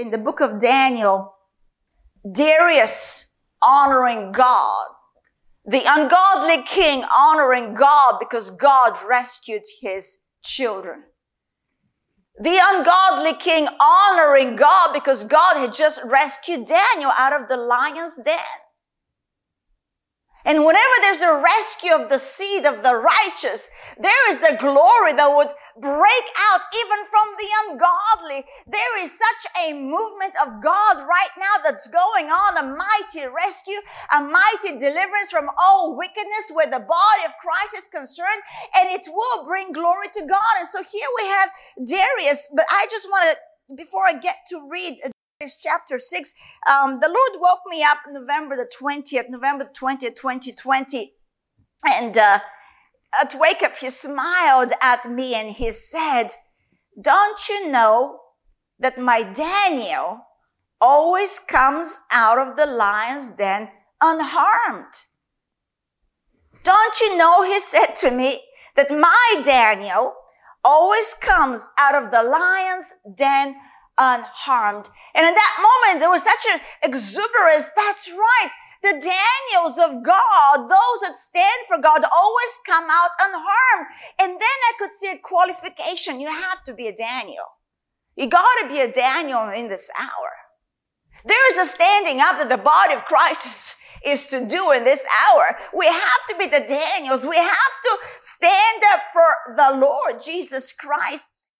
in the book of Daniel, Darius honoring God, the ungodly king honoring God because God rescued his children. The ungodly king honoring God because God had just rescued Daniel out of the lion's den. And whenever there's a rescue of the seed of the righteous, there is a glory that would break out even from the ungodly. There is such a movement of God right now that's going on, a mighty rescue, a mighty deliverance from all wickedness where the body of Christ is concerned, and it will bring glory to God. And so here we have Darius, but I just want to, before I get to read chapter 6. Um, the Lord woke me up November the 20th, November 20th, 2020. And uh, Uh, at wake up, he smiled at me and he said, Don't you know that my Daniel always comes out of the lion's den unharmed? Don't you know, he said to me, that my Daniel always comes out of the lion's den unharmed. And in that moment, there was such an exuberance. That's right. The Daniels of God, stand for God, always come out unharmed. And then I could see a qualification. You have to be a Daniel. You gotta be a Daniel in this hour. There is a standing up that the body of Christ is, is to do in this hour. We have to be the Daniels. We have to stand up for the Lord Jesus Christ.